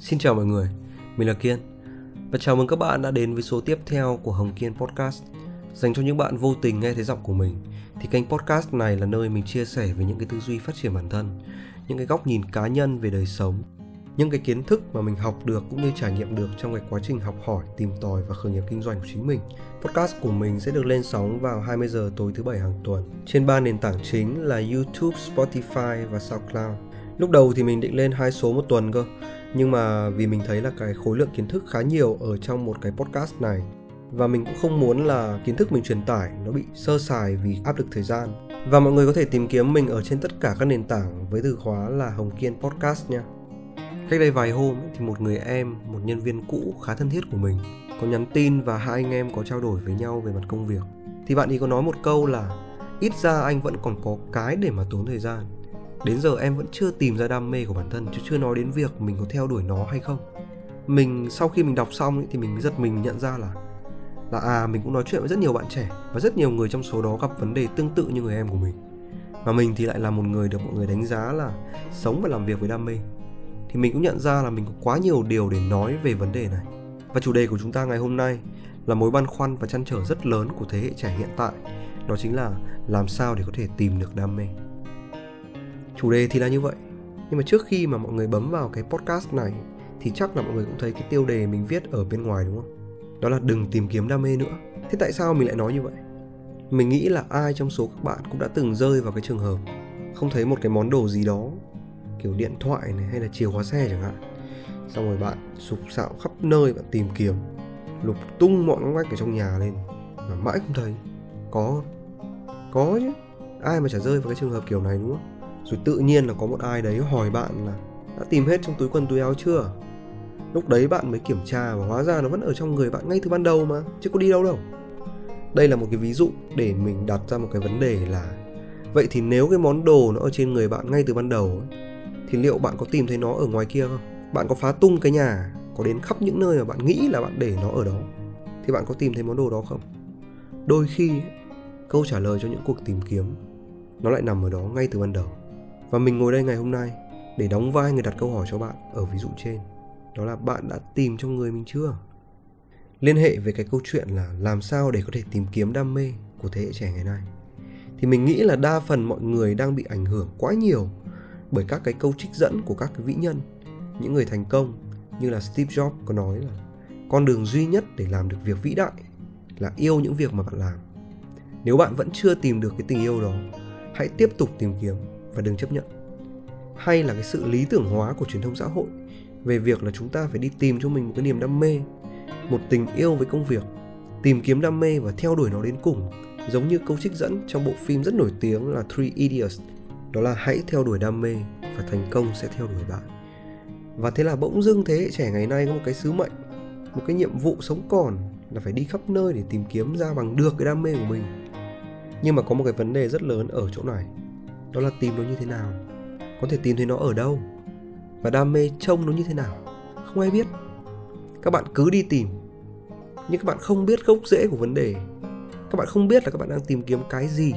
Xin chào mọi người, mình là Kiên Và chào mừng các bạn đã đến với số tiếp theo của Hồng Kiên Podcast. Dành cho những bạn vô tình nghe thấy giọng của mình Thì kênh podcast này là nơi mình chia sẻ về những cái tư duy phát triển bản thân Những cái góc nhìn cá nhân về đời sống Những cái kiến thức mà mình học được cũng như trải nghiệm được trong cái quá trình học hỏi, tìm tòi và khởi nghiệp kinh doanh của chính mình. Podcast của mình sẽ được lên sóng vào 20 giờ tối thứ bảy hàng tuần Trên ba nền tảng chính là YouTube, Spotify và SoundCloud. Lúc đầu thì mình định lên hai số một tuần cơ nhưng mà vì mình thấy là cái khối lượng kiến thức khá nhiều ở trong một cái podcast này. Và mình cũng không muốn là kiến thức mình truyền tải nó bị sơ sài vì áp lực thời gian. Và mọi người có thể tìm kiếm mình ở trên tất cả các nền tảng với từ khóa là Hồng Kiên Podcast nha. Cách đây vài hôm thì một người em, một nhân viên cũ khá thân thiết của mình, có nhắn tin và hai anh em có trao đổi với nhau về mặt công việc. Thì bạn ấy có nói một câu là, ít ra anh vẫn còn có cái để mà tốn thời gian đến giờ em vẫn chưa tìm ra đam mê của bản thân chứ chưa nói đến việc mình có theo đuổi nó hay không. Mình, sau khi mình đọc xong thì mình giật mình nhận ra là là à mình cũng nói chuyện với rất nhiều bạn trẻ và rất nhiều người trong số đó gặp vấn đề tương tự như người em của mình. Mà mình thì lại là một người được mọi người đánh giá là sống và làm việc với đam mê. Thì mình cũng nhận ra là mình có quá nhiều điều để nói về vấn đề này. Và chủ đề của chúng ta ngày hôm nay là mối băn khoăn và chăn trở rất lớn của thế hệ trẻ hiện tại. Đó chính là làm sao để có thể tìm được đam mê chủ đề thì là như vậy. Nhưng mà trước khi mà mọi người bấm vào cái podcast này, thì chắc là mọi người cũng thấy cái tiêu đề mình viết ở bên ngoài, đúng không? Đó là đừng tìm kiếm đam mê nữa. Thế tại sao mình lại nói như vậy? Mình nghĩ là ai trong số các bạn cũng đã từng rơi vào cái trường hợp không thấy một cái món đồ gì đó, kiểu điện thoại này hay là chìa khóa xe chẳng hạn. Xong rồi bạn sục sạo khắp nơi, bạn tìm kiếm, lục tung mọi ngóc ngách ở trong nhà lên, mà mãi không thấy. Có có chứ. Ai mà chả rơi vào cái trường hợp kiểu này, đúng không? Rồi tự nhiên là có một ai đấy hỏi bạn là, đã tìm hết trong túi quần túi áo chưa? Lúc đấy bạn mới kiểm tra và hóa ra nó vẫn ở trong người bạn ngay từ ban đầu mà chứ có đi đâu đâu. Đây là một cái ví dụ để mình đặt ra một cái vấn đề là, vậy thì nếu cái món đồ nó ở trên người bạn ngay từ ban đầu thì liệu bạn có tìm thấy nó ở ngoài kia không? Bạn có phá tung cái nhà, có đến khắp những nơi mà bạn nghĩ là bạn để nó ở đó, thì bạn có tìm thấy món đồ đó không? Đôi khi, câu trả lời cho những cuộc tìm kiếm, nó lại nằm ở đó ngay từ ban đầu và mình ngồi đây ngày hôm nay để đóng vai người đặt câu hỏi cho bạn ở ví dụ trên. Đó là bạn đã tìm trong người mình chưa? Liên hệ về cái câu chuyện là làm sao để có thể tìm kiếm đam mê của thế hệ trẻ ngày nay. Thì mình nghĩ là đa phần mọi người đang bị ảnh hưởng quá nhiều bởi các cái câu trích dẫn của các cái vĩ nhân, những người thành công như là Steve Jobs có nói là con đường duy nhất để làm được việc vĩ đại là yêu những việc mà bạn làm. Nếu bạn vẫn chưa tìm được cái tình yêu đó, hãy tiếp tục tìm kiếm và đừng chấp nhận. Hay là cái sự lý tưởng hóa của truyền thông xã hội về việc là chúng ta phải đi tìm cho mình một cái niềm đam mê, một tình yêu với công việc, tìm kiếm đam mê và theo đuổi nó đến cùng, giống như câu trích dẫn trong bộ phim rất nổi tiếng là Three Idiots, đó là hãy theo đuổi đam mê và thành công sẽ theo đuổi bạn. Và thế là bỗng dưng thế hệ trẻ ngày nay có một cái sứ mệnh, một cái nhiệm vụ sống còn là phải đi khắp nơi để tìm kiếm ra bằng được cái đam mê của mình. Nhưng mà có một cái vấn đề rất lớn ở chỗ này đó là tìm nó như thế nào? Có thể tìm thấy nó ở đâu? Và đam mê trông nó như thế nào? Không ai biết. Các bạn cứ đi tìm. Nhưng các bạn không biết gốc rễ của vấn đề. Các bạn không biết là các bạn đang tìm kiếm cái gì.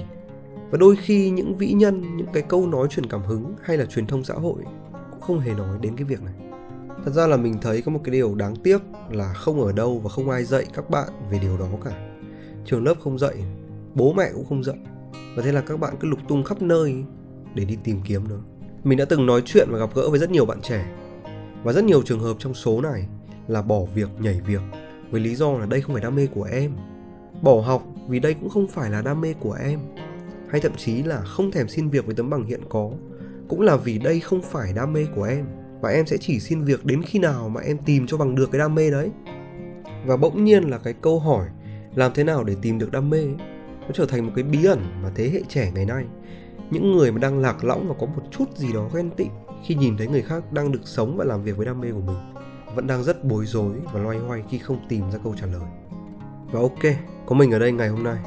Và đôi khi những vĩ nhân, những cái câu nói truyền cảm hứng hay là truyền thông xã hội cũng không hề nói đến cái việc này. Thật ra là mình thấy có một cái điều đáng tiếc là không ở đâu và không ai dạy các bạn về điều đó cả. Trường lớp không dạy, bố mẹ cũng không dạy và thế là các bạn cứ lục tung khắp nơi để đi tìm kiếm nó mình đã từng nói chuyện và gặp gỡ với rất nhiều bạn trẻ. Và rất nhiều trường hợp trong số này là bỏ việc, nhảy việc, với lý do là đây không phải đam mê của em. Bỏ học vì đây cũng không phải là đam mê của em. Hay thậm chí là không thèm xin việc với tấm bằng hiện có, cũng là vì đây không phải đam mê của em. Và em sẽ chỉ xin việc đến khi nào mà em tìm cho bằng được cái đam mê đấy. Và bỗng nhiên là cái câu hỏi, làm thế nào để tìm được đam mê nó trở thành một cái bí ẩn mà thế hệ trẻ ngày nay những người mà đang lạc lõng và có một chút gì đó ghen tị khi nhìn thấy người khác đang được sống và làm việc với đam mê của mình vẫn đang rất bối rối và loay hoay khi không tìm ra câu trả lời. Và ok có mình ở đây ngày hôm nay.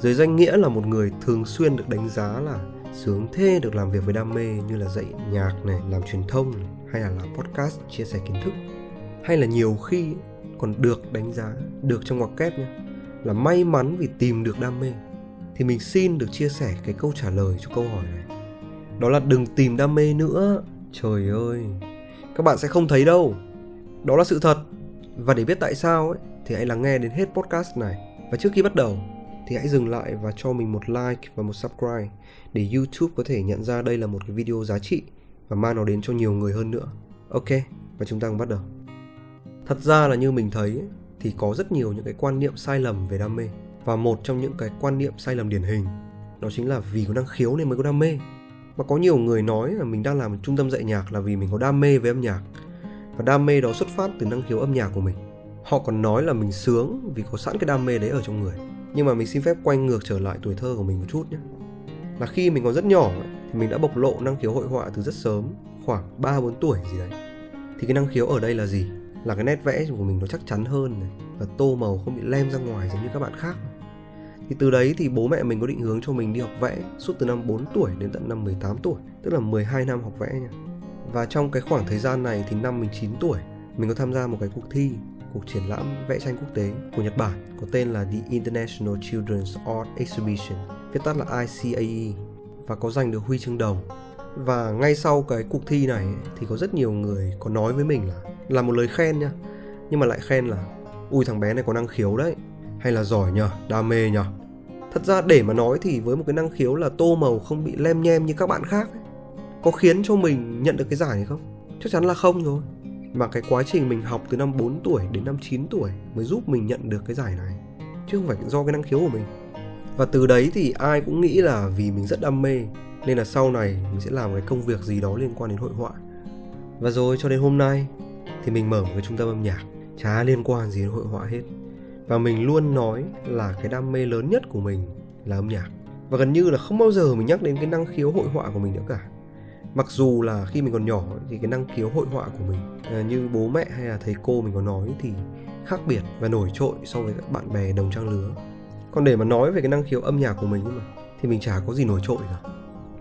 Dưới danh nghĩa là một người thường xuyên được đánh giá là sướng thê được làm việc với đam mê như là dạy nhạc này làm truyền thông này, hay là làm podcast chia sẻ kiến thức hay là nhiều khi còn được đánh giá được trong ngoặc kép nhé là may mắn vì tìm được đam mê thì mình xin được chia sẻ cái câu trả lời cho câu hỏi này. Đó là đừng tìm đam mê nữa. Trời ơi các bạn sẽ không thấy đâu. Đó là sự thật. Và để biết tại sao ấy thì hãy lắng nghe đến hết podcast này. Và trước khi bắt đầu thì hãy dừng lại và cho mình một like và một subscribe để YouTube có thể nhận ra đây là một cái video giá trị và mang nó đến cho nhiều người hơn nữa. Ok, và chúng ta cùng bắt đầu. Thật ra là như mình thấy ấy, thì có rất nhiều những cái quan niệm sai lầm về đam mê và một trong những cái quan niệm sai lầm điển hình đó chính là vì có năng khiếu nên mới có đam mê. mà có nhiều người nói là mình đang làm một trung tâm dạy nhạc là vì mình có đam mê với âm nhạc và đam mê đó xuất phát từ năng khiếu âm nhạc của mình. Họ còn nói là mình sướng vì có sẵn cái đam mê đấy ở trong người. Nhưng mà mình xin phép quay ngược trở lại tuổi thơ của mình một chút nhé. Là khi mình còn rất nhỏ thì mình đã bộc lộ năng khiếu hội họa từ rất sớm, khoảng 3 4 tuổi gì đấy. Thì cái năng khiếu ở đây là gì? Là cái nét vẽ của mình nó chắc chắn hơn này và tô màu không bị lem ra ngoài giống như các bạn khác. Thì từ đấy thì bố mẹ mình có định hướng cho mình đi học vẽ suốt từ năm 4 tuổi đến tận năm 18 tuổi, tức là 12 năm học vẽ nha. Và trong cái khoảng thời gian này thì năm mình 9 tuổi, mình có tham gia một cái cuộc thi cuộc triển lãm vẽ tranh quốc tế của Nhật Bản có tên là The International Children's Art Exhibition, viết tắt là ICAE và có giành được huy chương đồng. Và ngay sau cái cuộc thi này thì có rất nhiều người có nói với mình là là một lời khen nha, nhưng mà lại khen là ui thằng bé này có năng khiếu đấy, hay là giỏi nhờ, đam mê nhờ. Thật ra để mà nói thì với một cái năng khiếu là tô màu không bị lem nhem như các bạn khác ấy, có khiến cho mình nhận được cái giải này không? Chắc chắn là không rồi. Mà cái quá trình mình học từ năm 4 tuổi đến năm 9 tuổi mới giúp mình nhận được cái giải này. Chứ không phải do cái năng khiếu của mình và từ đấy thì ai cũng nghĩ là vì mình rất đam mê, nên là sau này mình sẽ làm cái công việc gì đó liên quan đến hội họa. Và rồi cho đến hôm nay thì mình mở một cái trung tâm âm nhạc, chả liên quan gì đến hội họa hết. Và mình luôn nói là cái đam mê lớn nhất của mình là âm nhạc. Và gần như là không bao giờ mình nhắc đến cái năng khiếu hội họa của mình nữa cả. Mặc dù là khi mình còn nhỏ thì cái năng khiếu hội họa của mình à, như bố mẹ hay là thầy cô mình có nói thì khác biệt và nổi trội so với các bạn bè đồng trang lứa còn để mà nói về cái năng khiếu âm nhạc của mình mà thì mình chả có gì nổi trội cả.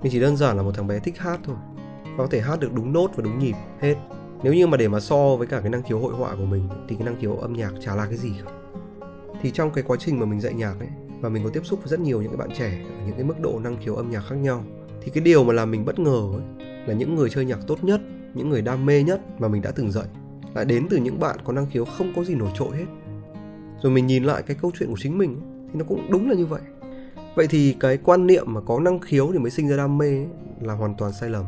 Mình chỉ đơn giản là một thằng bé thích hát thôi. Và có thể hát được đúng nốt và đúng nhịp hết. Nếu như mà để mà so với cả cái năng khiếu hội họa của mình thì cái năng khiếu âm nhạc chả là cái gì cả. Thì trong cái quá trình mà mình dạy nhạc ấy và mình có tiếp xúc với rất nhiều những cái bạn trẻ ở những cái mức độ năng khiếu âm nhạc khác nhau thì cái điều mà làm mình bất ngờ ấy, là những người chơi nhạc tốt nhất những người đam mê nhất mà mình đã từng dạy lại đến từ những bạn có năng khiếu không có gì nổi trội hết. Rồi mình nhìn lại cái câu chuyện của chính mình thì nó cũng đúng là như vậy. Vậy thì cái quan niệm mà có năng khiếu thì mới sinh ra đam mê ấy, là hoàn toàn sai lầm.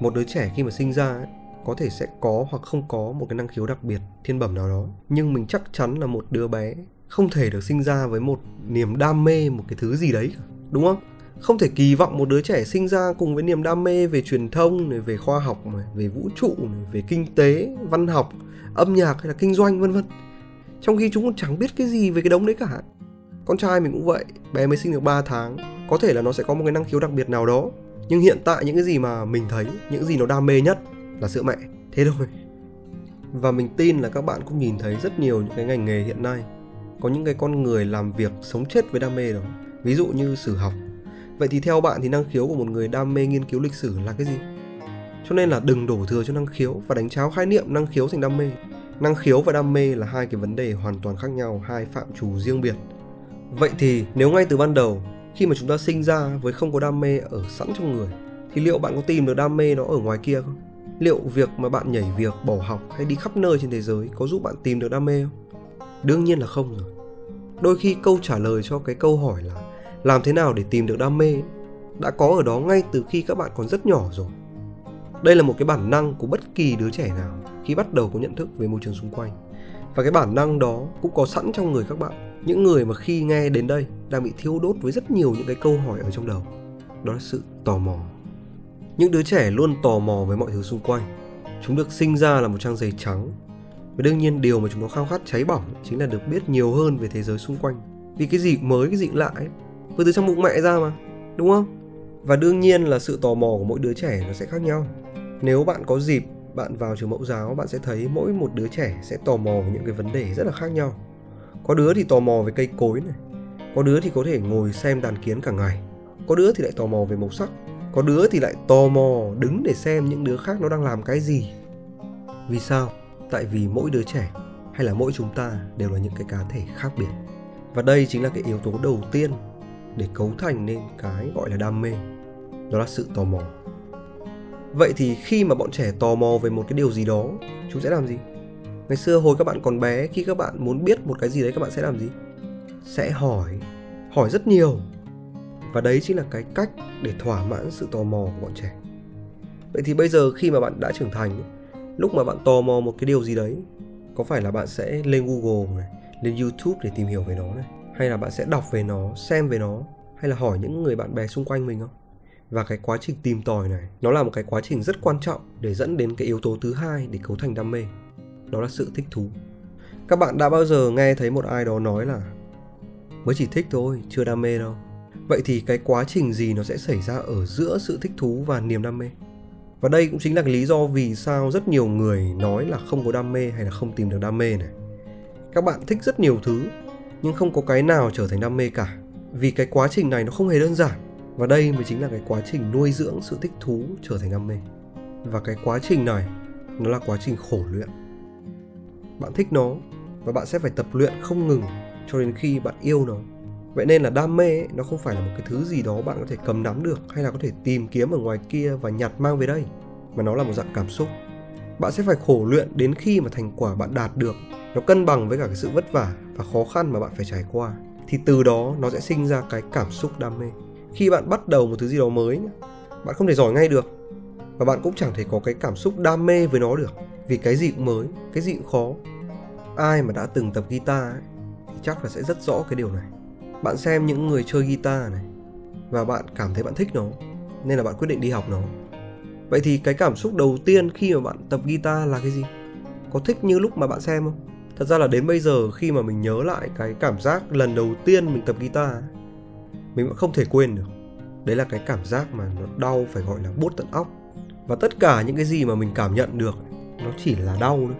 Một đứa trẻ khi mà sinh ra ấy, có thể sẽ có hoặc không có một cái năng khiếu đặc biệt thiên bẩm nào đó. Nhưng mình chắc chắn là một đứa bé không thể được sinh ra với một niềm đam mê một cái thứ gì đấy đúng không? Không thể kỳ vọng một đứa trẻ sinh ra cùng với niềm đam mê về truyền thông này, về khoa học này, về vũ trụ này, về kinh tế văn học âm nhạc hay là kinh doanh vân vân. Trong khi chúng còn chẳng biết cái gì về cái đống đấy cả con trai mình cũng vậy bé mới sinh được 3 tháng có thể là nó sẽ có một cái năng khiếu đặc biệt nào đó nhưng hiện tại những cái gì mà mình thấy những gì nó đam mê nhất là sữa mẹ thế thôi và mình tin là các bạn cũng nhìn thấy rất nhiều những cái ngành nghề hiện nay có những cái con người làm việc sống chết với đam mê đó ví dụ như sử học Vậy thì theo bạn thì năng khiếu của một người đam mê nghiên cứu lịch sử là cái gì? Cho nên là đừng đổ thừa cho năng khiếu và đánh cháo khái niệm năng khiếu thành đam mê. Năng khiếu và đam mê là hai cái vấn đề hoàn toàn khác nhau, hai phạm trù riêng biệt. Vậy thì nếu ngay từ ban đầu khi mà chúng ta sinh ra với không có đam mê ở sẵn trong người thì liệu bạn có tìm được đam mê nó ở ngoài kia không? Liệu việc mà bạn nhảy việc, bỏ học hay đi khắp nơi trên thế giới có giúp bạn tìm được đam mê không? Đương nhiên là không rồi. Đôi khi câu trả lời cho cái câu hỏi là làm thế nào để tìm được đam mê đã có ở đó ngay từ khi các bạn còn rất nhỏ rồi đây là một cái bản năng của bất kỳ đứa trẻ nào khi bắt đầu có nhận thức về môi trường xung quanh và cái bản năng đó cũng có sẵn trong người các bạn những người mà khi nghe đến đây đang bị thiêu đốt với rất nhiều những cái câu hỏi ở trong đầu. Đó là sự tò mò. Những đứa trẻ luôn tò mò với mọi thứ xung quanh. Chúng được sinh ra là một trang giấy trắng. Và đương nhiên điều mà chúng nó khao khát cháy bỏng chính là được biết nhiều hơn về thế giới xung quanh. Vì cái gì mới, cái gì lạ ấy. Vừa từ trong bụng mẹ ra mà, đúng không? Và đương nhiên là sự tò mò của mỗi đứa trẻ nó sẽ khác nhau. Nếu bạn có dịp bạn vào trường mẫu giáo, bạn sẽ thấy mỗi một đứa trẻ sẽ tò mò về những cái vấn đề rất là khác nhau có đứa thì tò mò về cây cối này. Có đứa thì có thể ngồi xem đàn kiến cả ngày. Có đứa thì lại tò mò về màu sắc. Có đứa thì lại tò mò đứng để xem những đứa khác nó đang làm cái gì. Vì sao? Tại vì mỗi đứa trẻ hay là mỗi chúng ta đều là những cái cá thể khác biệt. Và đây chính là cái yếu tố đầu tiên để cấu thành nên cái gọi là đam mê. Đó là sự tò mò. Vậy thì khi mà bọn trẻ tò mò về một cái điều gì đó, chúng sẽ làm gì? Ngày xưa hồi các bạn còn bé, khi các bạn muốn biết một cái gì đấy các bạn sẽ làm gì? Sẽ hỏi, hỏi rất nhiều. Và đấy chính là cái cách để thỏa mãn sự tò mò của bọn trẻ. Vậy thì bây giờ khi mà bạn đã trưởng thành, lúc mà bạn tò mò một cái điều gì đấy, có phải là bạn sẽ lên Google này, lên YouTube để tìm hiểu về nó này, hay là bạn sẽ đọc về nó, xem về nó, hay là hỏi những người bạn bè xung quanh mình không? và cái quá trình tìm tòi này nó là một cái quá trình rất quan trọng để dẫn đến cái yếu tố thứ hai để cấu thành đam mê đó là sự thích thú. Các bạn đã bao giờ nghe thấy một ai đó nói là, mới chỉ thích thôi, chưa đam mê đâu. Vậy thì cái quá trình gì nó sẽ xảy ra ở giữa sự thích thú và niềm đam mê? Và đây cũng chính là lý do vì sao rất nhiều người nói là không có đam mê hay là không tìm được đam mê này. Các bạn thích rất nhiều thứ, nhưng không có cái nào trở thành đam mê cả, vì cái quá trình này nó không hề đơn giản. Và đây mới chính là cái quá trình nuôi dưỡng sự thích thú trở thành đam mê. Và cái quá trình này, nó là quá trình khổ luyện bạn thích nó và bạn sẽ phải tập luyện không ngừng cho đến khi bạn yêu nó. Vậy nên là đam mê ấy, nó không phải là một cái thứ gì đó bạn có thể cầm nắm được hay là có thể tìm kiếm ở ngoài kia và nhặt mang về đây mà nó là một dạng cảm xúc. Bạn sẽ phải khổ luyện đến khi mà thành quả bạn đạt được nó cân bằng với cả cái sự vất vả và khó khăn mà bạn phải trải qua thì từ đó nó sẽ sinh ra cái cảm xúc đam mê. Khi bạn bắt đầu một thứ gì đó mới bạn không thể giỏi ngay được và bạn cũng chẳng thể có cái cảm xúc đam mê với nó được vì cái gì cũng mới cái gì cũng khó. Ai mà đã từng tập guitar ấy, thì chắc là sẽ rất rõ cái điều này. Bạn xem những người chơi guitar này và bạn cảm thấy bạn thích nó nên là bạn quyết định đi học nó. Vậy thì cái cảm xúc đầu tiên khi mà bạn tập guitar là cái gì? Có thích như lúc mà bạn xem không? Thật ra là đến bây giờ khi mà mình nhớ lại cái cảm giác lần đầu tiên mình tập guitar ấy, mình vẫn không thể quên được. Đấy là cái cảm giác mà nó đau phải gọi là bút tận óc. Và tất cả những cái gì mà mình cảm nhận được nó chỉ là đau thôi.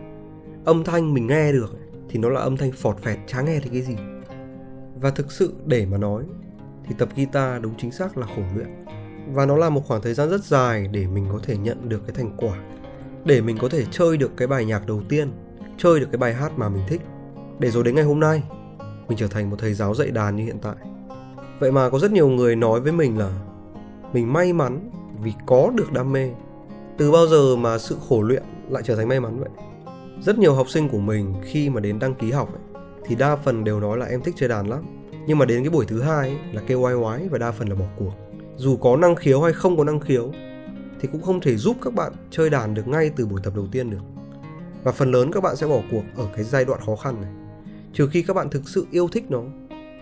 Âm thanh mình nghe được thì nó là âm thanh phọt phẹt chả nghe thấy cái gì. Và thực sự để mà nói, thì tập guitar đúng chính xác là khổ luyện. Và nó là một khoảng thời gian rất dài để mình có thể nhận được cái thành quả, để mình có thể chơi được cái bài nhạc đầu tiên, chơi được cái bài hát mà mình thích. Để rồi đến ngày hôm nay, mình trở thành một thầy giáo dạy đàn như hiện tại. Vậy mà có rất nhiều người nói với mình là, mình may mắn vì có được đam mê từ bao giờ mà sự khổ luyện lại trở thành may mắn vậy? Rất nhiều học sinh của mình khi mà đến đăng ký học ấy, thì đa phần đều nói là em thích chơi đàn lắm. Nhưng mà đến cái buổi thứ hai ấy, là kêu oai oái và đa phần là bỏ cuộc. Dù có năng khiếu hay không có năng khiếu thì cũng không thể giúp các bạn chơi đàn được ngay từ buổi tập đầu tiên được. Và phần lớn các bạn sẽ bỏ cuộc ở cái giai đoạn khó khăn này. Trừ khi các bạn thực sự yêu thích nó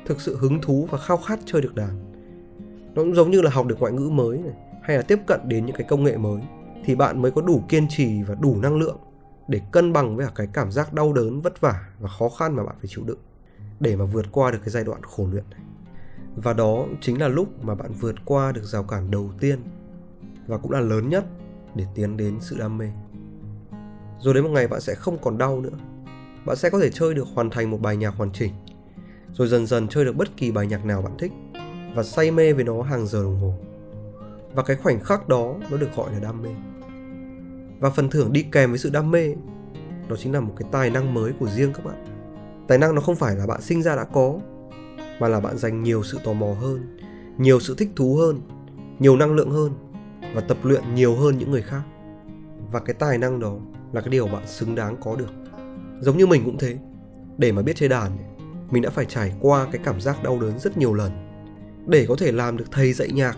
thực sự hứng thú và khao khát chơi được đàn. Nó cũng giống như là học được ngoại ngữ mới này hay là tiếp cận đến những cái công nghệ mới thì bạn mới có đủ kiên trì và đủ năng lượng để cân bằng với cả cái cảm giác đau đớn, vất vả và khó khăn mà bạn phải chịu đựng để mà vượt qua được cái giai đoạn khổ luyện này. Và đó chính là lúc mà bạn vượt qua được rào cản đầu tiên và cũng là lớn nhất để tiến đến sự đam mê. Rồi đến một ngày bạn sẽ không còn đau nữa. Bạn sẽ có thể chơi được hoàn thành một bài nhạc hoàn chỉnh, rồi dần dần chơi được bất kỳ bài nhạc nào bạn thích và say mê với nó hàng giờ đồng hồ và cái khoảnh khắc đó nó được gọi là đam mê. Và phần thưởng đi kèm với sự đam mê, đó chính là một cái tài năng mới của riêng các bạn. Tài năng nó không phải là bạn sinh ra đã có, mà là bạn dành nhiều sự tò mò hơn, nhiều sự thích thú hơn, nhiều năng lượng hơn và tập luyện nhiều hơn những người khác. Và cái tài năng đó là cái điều bạn xứng đáng có được. Giống như mình cũng thế, để mà biết chơi đàn, mình đã phải trải qua cái cảm giác đau đớn rất nhiều lần. Để có thể làm được thầy dạy nhạc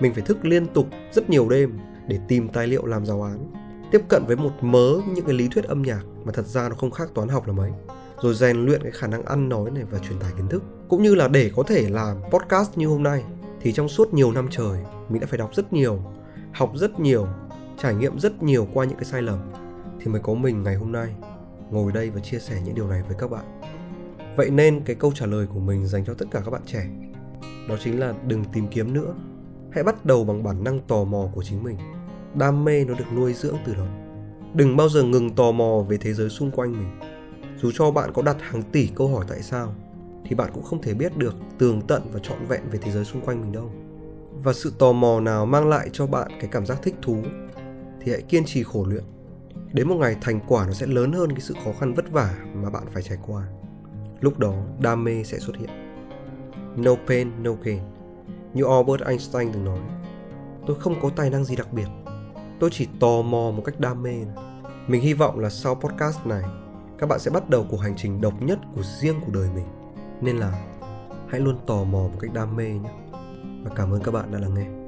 mình phải thức liên tục rất nhiều đêm để tìm tài liệu làm giáo án. Tiếp cận với một mớ những cái lý thuyết âm nhạc mà thật ra nó không khác toán học là mấy. Rồi rèn luyện cái khả năng ăn nói này và truyền tải kiến thức. Cũng như là để có thể làm podcast như hôm nay, thì trong suốt nhiều năm trời, mình đã phải đọc rất nhiều, học rất nhiều, trải nghiệm rất nhiều qua những cái sai lầm. Thì mới có mình ngày hôm nay, ngồi đây và chia sẻ những điều này với các bạn. Vậy nên cái câu trả lời của mình dành cho tất cả các bạn trẻ, đó chính là đừng tìm kiếm nữa hãy bắt đầu bằng bản năng tò mò của chính mình. Đam mê nó được nuôi dưỡng từ đó đừng bao giờ ngừng tò mò về thế giới xung quanh mình. Dù cho bạn có đặt hàng tỷ câu hỏi tại sao, thì bạn cũng không thể biết được tường tận và trọn vẹn về thế giới xung quanh mình đâu. Và sự tò mò nào mang lại cho bạn cái cảm giác thích thú, thì hãy kiên trì khổ luyện. Đến một ngày thành quả nó sẽ lớn hơn cái sự khó khăn vất vả mà bạn phải trải qua. Lúc đó, đam mê sẽ xuất hiện. No pain, no gain như Albert Einstein từng nói, tôi không có tài năng gì đặc biệt. Tôi chỉ tò mò một cách đam mê. Mình hy vọng là sau podcast này, các bạn sẽ bắt đầu cuộc hành trình độc nhất của riêng của đời mình. Nên là hãy luôn tò mò một cách đam mê nhé. Và cảm ơn các bạn đã lắng nghe.